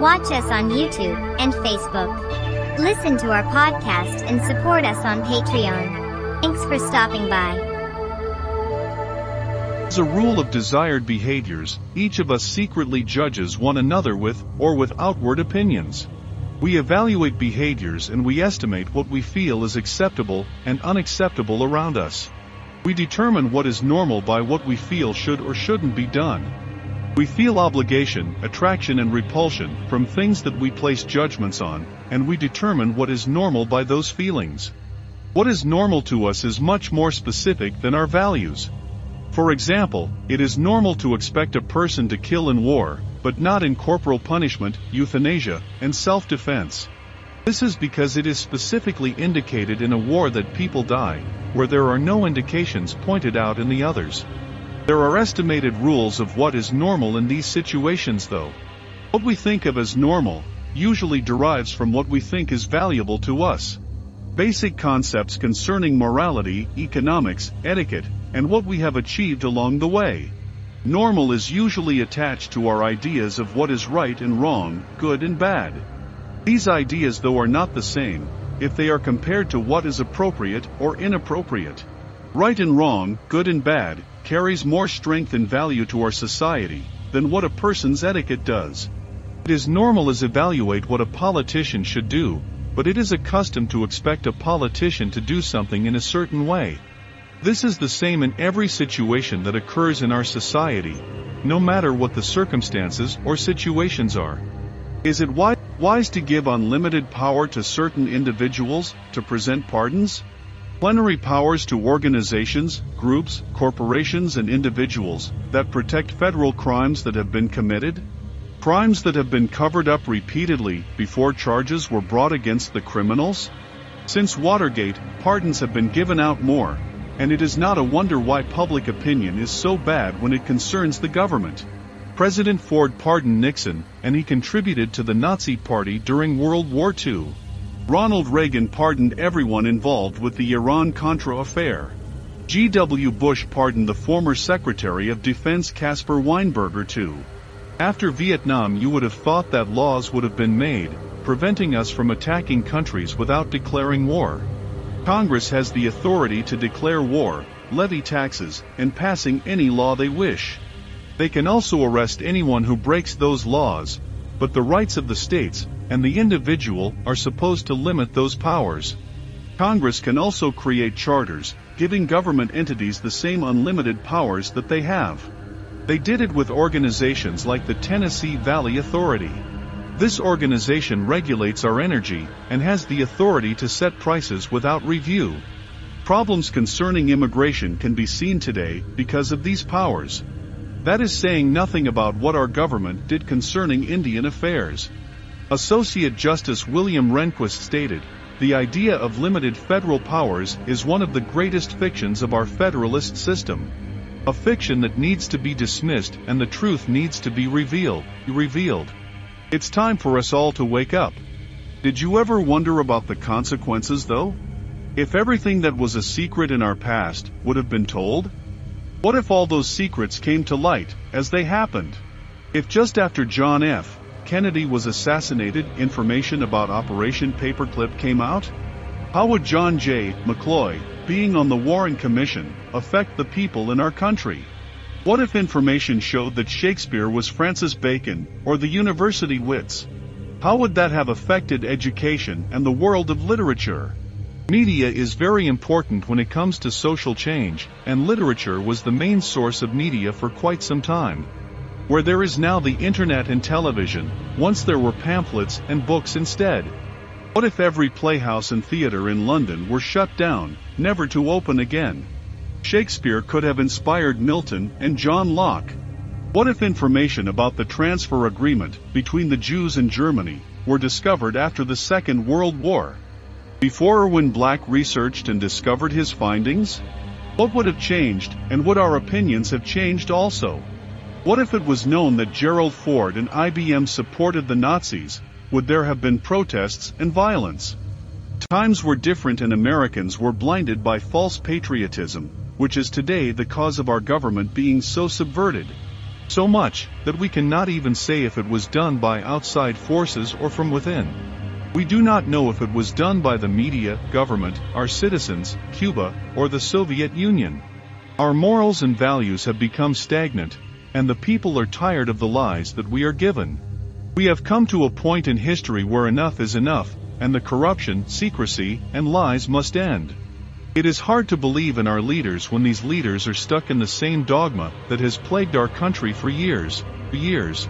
Watch us on YouTube and Facebook. Listen to our podcast and support us on Patreon. Thanks for stopping by. As a rule of desired behaviors, each of us secretly judges one another with or with outward opinions. We evaluate behaviors and we estimate what we feel is acceptable and unacceptable around us. We determine what is normal by what we feel should or shouldn't be done. We feel obligation, attraction and repulsion from things that we place judgments on, and we determine what is normal by those feelings. What is normal to us is much more specific than our values. For example, it is normal to expect a person to kill in war, but not in corporal punishment, euthanasia, and self-defense. This is because it is specifically indicated in a war that people die, where there are no indications pointed out in the others. There are estimated rules of what is normal in these situations though. What we think of as normal, usually derives from what we think is valuable to us. Basic concepts concerning morality, economics, etiquette, and what we have achieved along the way. Normal is usually attached to our ideas of what is right and wrong, good and bad. These ideas though are not the same, if they are compared to what is appropriate or inappropriate. Right and wrong, good and bad, carries more strength and value to our society than what a person's etiquette does. It is normal as evaluate what a politician should do, but it is a custom to expect a politician to do something in a certain way. This is the same in every situation that occurs in our society, no matter what the circumstances or situations are. Is it wise to give unlimited power to certain individuals to present pardons? Plenary powers to organizations, groups, corporations and individuals that protect federal crimes that have been committed? Crimes that have been covered up repeatedly before charges were brought against the criminals? Since Watergate, pardons have been given out more, and it is not a wonder why public opinion is so bad when it concerns the government. President Ford pardoned Nixon, and he contributed to the Nazi Party during World War II. Ronald Reagan pardoned everyone involved with the Iran-Contra affair. G.W. Bush pardoned the former Secretary of Defense Caspar Weinberger too. After Vietnam you would have thought that laws would have been made, preventing us from attacking countries without declaring war. Congress has the authority to declare war, levy taxes, and passing any law they wish. They can also arrest anyone who breaks those laws, but the rights of the states, and the individual are supposed to limit those powers. Congress can also create charters, giving government entities the same unlimited powers that they have. They did it with organizations like the Tennessee Valley Authority. This organization regulates our energy and has the authority to set prices without review. Problems concerning immigration can be seen today because of these powers. That is saying nothing about what our government did concerning Indian affairs. Associate Justice William Rehnquist stated, the idea of limited federal powers is one of the greatest fictions of our federalist system. A fiction that needs to be dismissed and the truth needs to be revealed, revealed. It's time for us all to wake up. Did you ever wonder about the consequences though? If everything that was a secret in our past would have been told? What if all those secrets came to light, as they happened? If just after John F. Kennedy was assassinated, information about Operation Paperclip came out? How would John J. McCloy, being on the Warren Commission, affect the people in our country? What if information showed that Shakespeare was Francis Bacon, or the university wits? How would that have affected education and the world of literature? Media is very important when it comes to social change, and literature was the main source of media for quite some time. Where there is now the internet and television, once there were pamphlets and books instead. What if every playhouse and theater in London were shut down, never to open again? Shakespeare could have inspired Milton and John Locke. What if information about the transfer agreement between the Jews and Germany were discovered after the Second World War? Before or when Black researched and discovered his findings? What would have changed, and would our opinions have changed also? What if it was known that Gerald Ford and IBM supported the Nazis? Would there have been protests and violence? Times were different and Americans were blinded by false patriotism, which is today the cause of our government being so subverted. So much, that we cannot even say if it was done by outside forces or from within. We do not know if it was done by the media, government, our citizens, Cuba, or the Soviet Union. Our morals and values have become stagnant, and the people are tired of the lies that we are given. We have come to a point in history where enough is enough, and the corruption, secrecy, and lies must end. It is hard to believe in our leaders when these leaders are stuck in the same dogma that has plagued our country for years, years.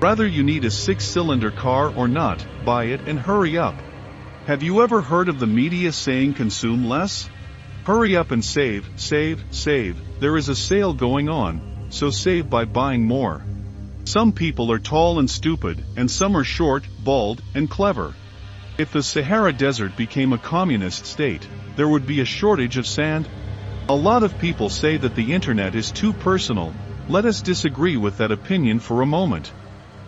Rather you need a six-cylinder car or not, buy it and hurry up. Have you ever heard of the media saying consume less? Hurry up and save, save, save, there is a sale going on, so save by buying more. Some people are tall and stupid, and some are short, bald, and clever. If the Sahara Desert became a communist state, there would be a shortage of sand. A lot of people say that the internet is too personal. Let us disagree with that opinion for a moment.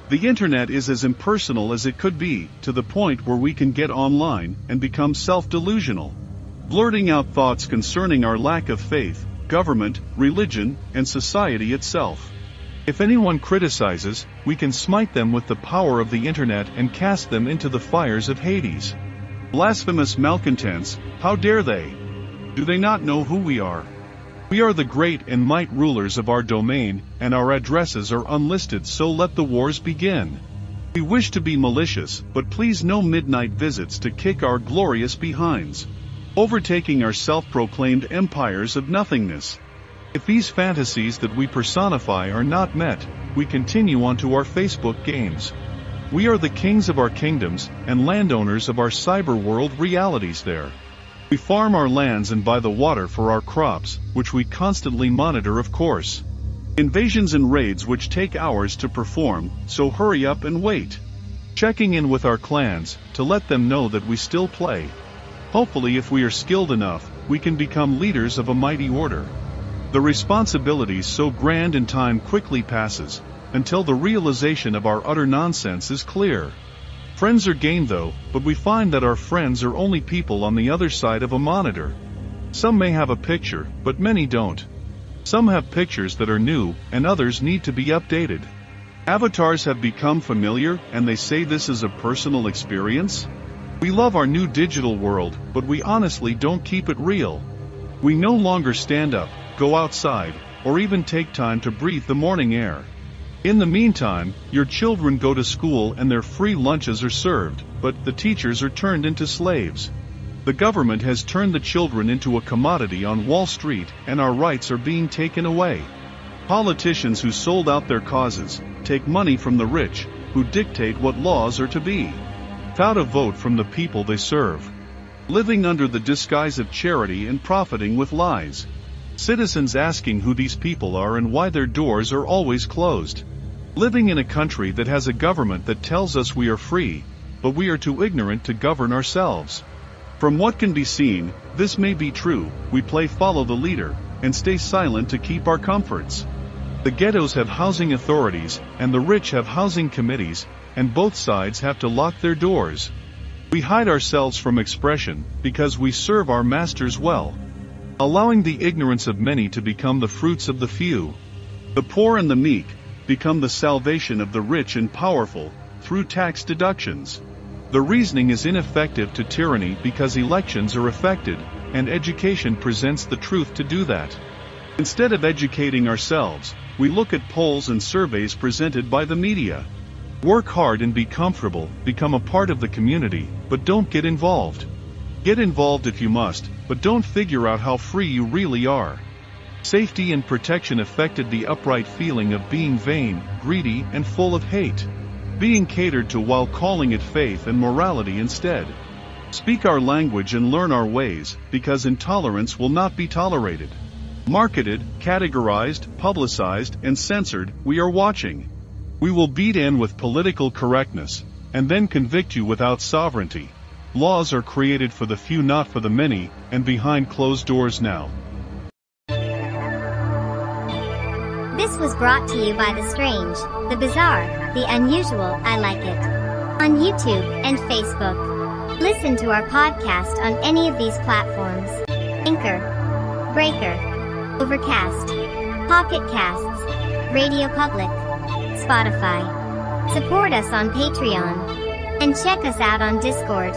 The internet is as impersonal as it could be, to the point where we can get online and become self-delusional. Blurting out thoughts concerning our lack of faith, government, religion, and society itself. If anyone criticizes, we can smite them with the power of the internet and cast them into the fires of Hades. Blasphemous malcontents, how dare they? Do they not know who we are? We are the great and might rulers of our domain, and our addresses are unlisted so let the wars begin. We wish to be malicious, but please no midnight visits to kick our glorious behinds. Overtaking our self-proclaimed empires of nothingness. If these fantasies that we personify are not met, we continue on to our Facebook games. We are the kings of our kingdoms and landowners of our cyber world realities there. We farm our lands and buy the water for our crops, which we constantly monitor of course. Invasions and raids which take hours to perform, so hurry up and wait. Checking in with our clans, to let them know that we still play. Hopefully if we are skilled enough, we can become leaders of a mighty order. The responsibilities so grand and time quickly passes, until the realization of our utter nonsense is clear. Friends are gained though, but we find that our friends are only people on the other side of a monitor. Some may have a picture, but many don't. Some have pictures that are new, and others need to be updated. Avatars have become familiar, and they say this is a personal experience? We love our new digital world, but we honestly don't keep it real. We no longer stand up, go outside, or even take time to breathe the morning air. In the meantime, your children go to school and their free lunches are served, but the teachers are turned into slaves. The government has turned the children into a commodity on Wall Street and our rights are being taken away. Politicians who sold out their causes take money from the rich, who dictate what laws are to be. Without a vote from the people they serve. Living under the disguise of charity and profiting with lies. Citizens asking who these people are and why their doors are always closed. Living in a country that has a government that tells us we are free, but we are too ignorant to govern ourselves. From what can be seen, this may be true, we play follow the leader, and stay silent to keep our comforts. The ghettos have housing authorities, and the rich have housing committees, and both sides have to lock their doors. We hide ourselves from expression, because we serve our masters well allowing the ignorance of many to become the fruits of the few. The poor and the meek become the salvation of the rich and powerful through tax deductions. The reasoning is ineffective to tyranny because elections are affected, and education presents the truth to do that. Instead of educating ourselves, we look at polls and surveys presented by the media. Work hard and be comfortable, become a part of the community, but don't get involved. Get involved if you must, but don't figure out how free you really are. Safety and protection affected the upright feeling of being vain, greedy, and full of hate. Being catered to while calling it faith and morality instead. Speak our language and learn our ways, because intolerance will not be tolerated. Marketed, categorized, publicized, and censored, we are watching. We will beat in with political correctness, and then convict you without sovereignty. Laws are created for the few not for the many, and behind closed doors now. This was brought to you by The Strange, The Bizarre, The Unusual, I Like It. On YouTube and Facebook. Listen to our podcast on any of these platforms. Anchor, Breaker, Overcast, Pocket Casts, Radio Public, Spotify. Support us on Patreon. And check us out on Discord.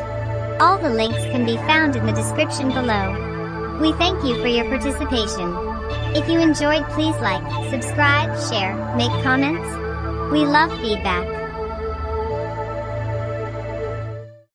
All the links can be found in the description below. We thank you for your participation. If you enjoyed please like, subscribe, share, make comments. We love feedback.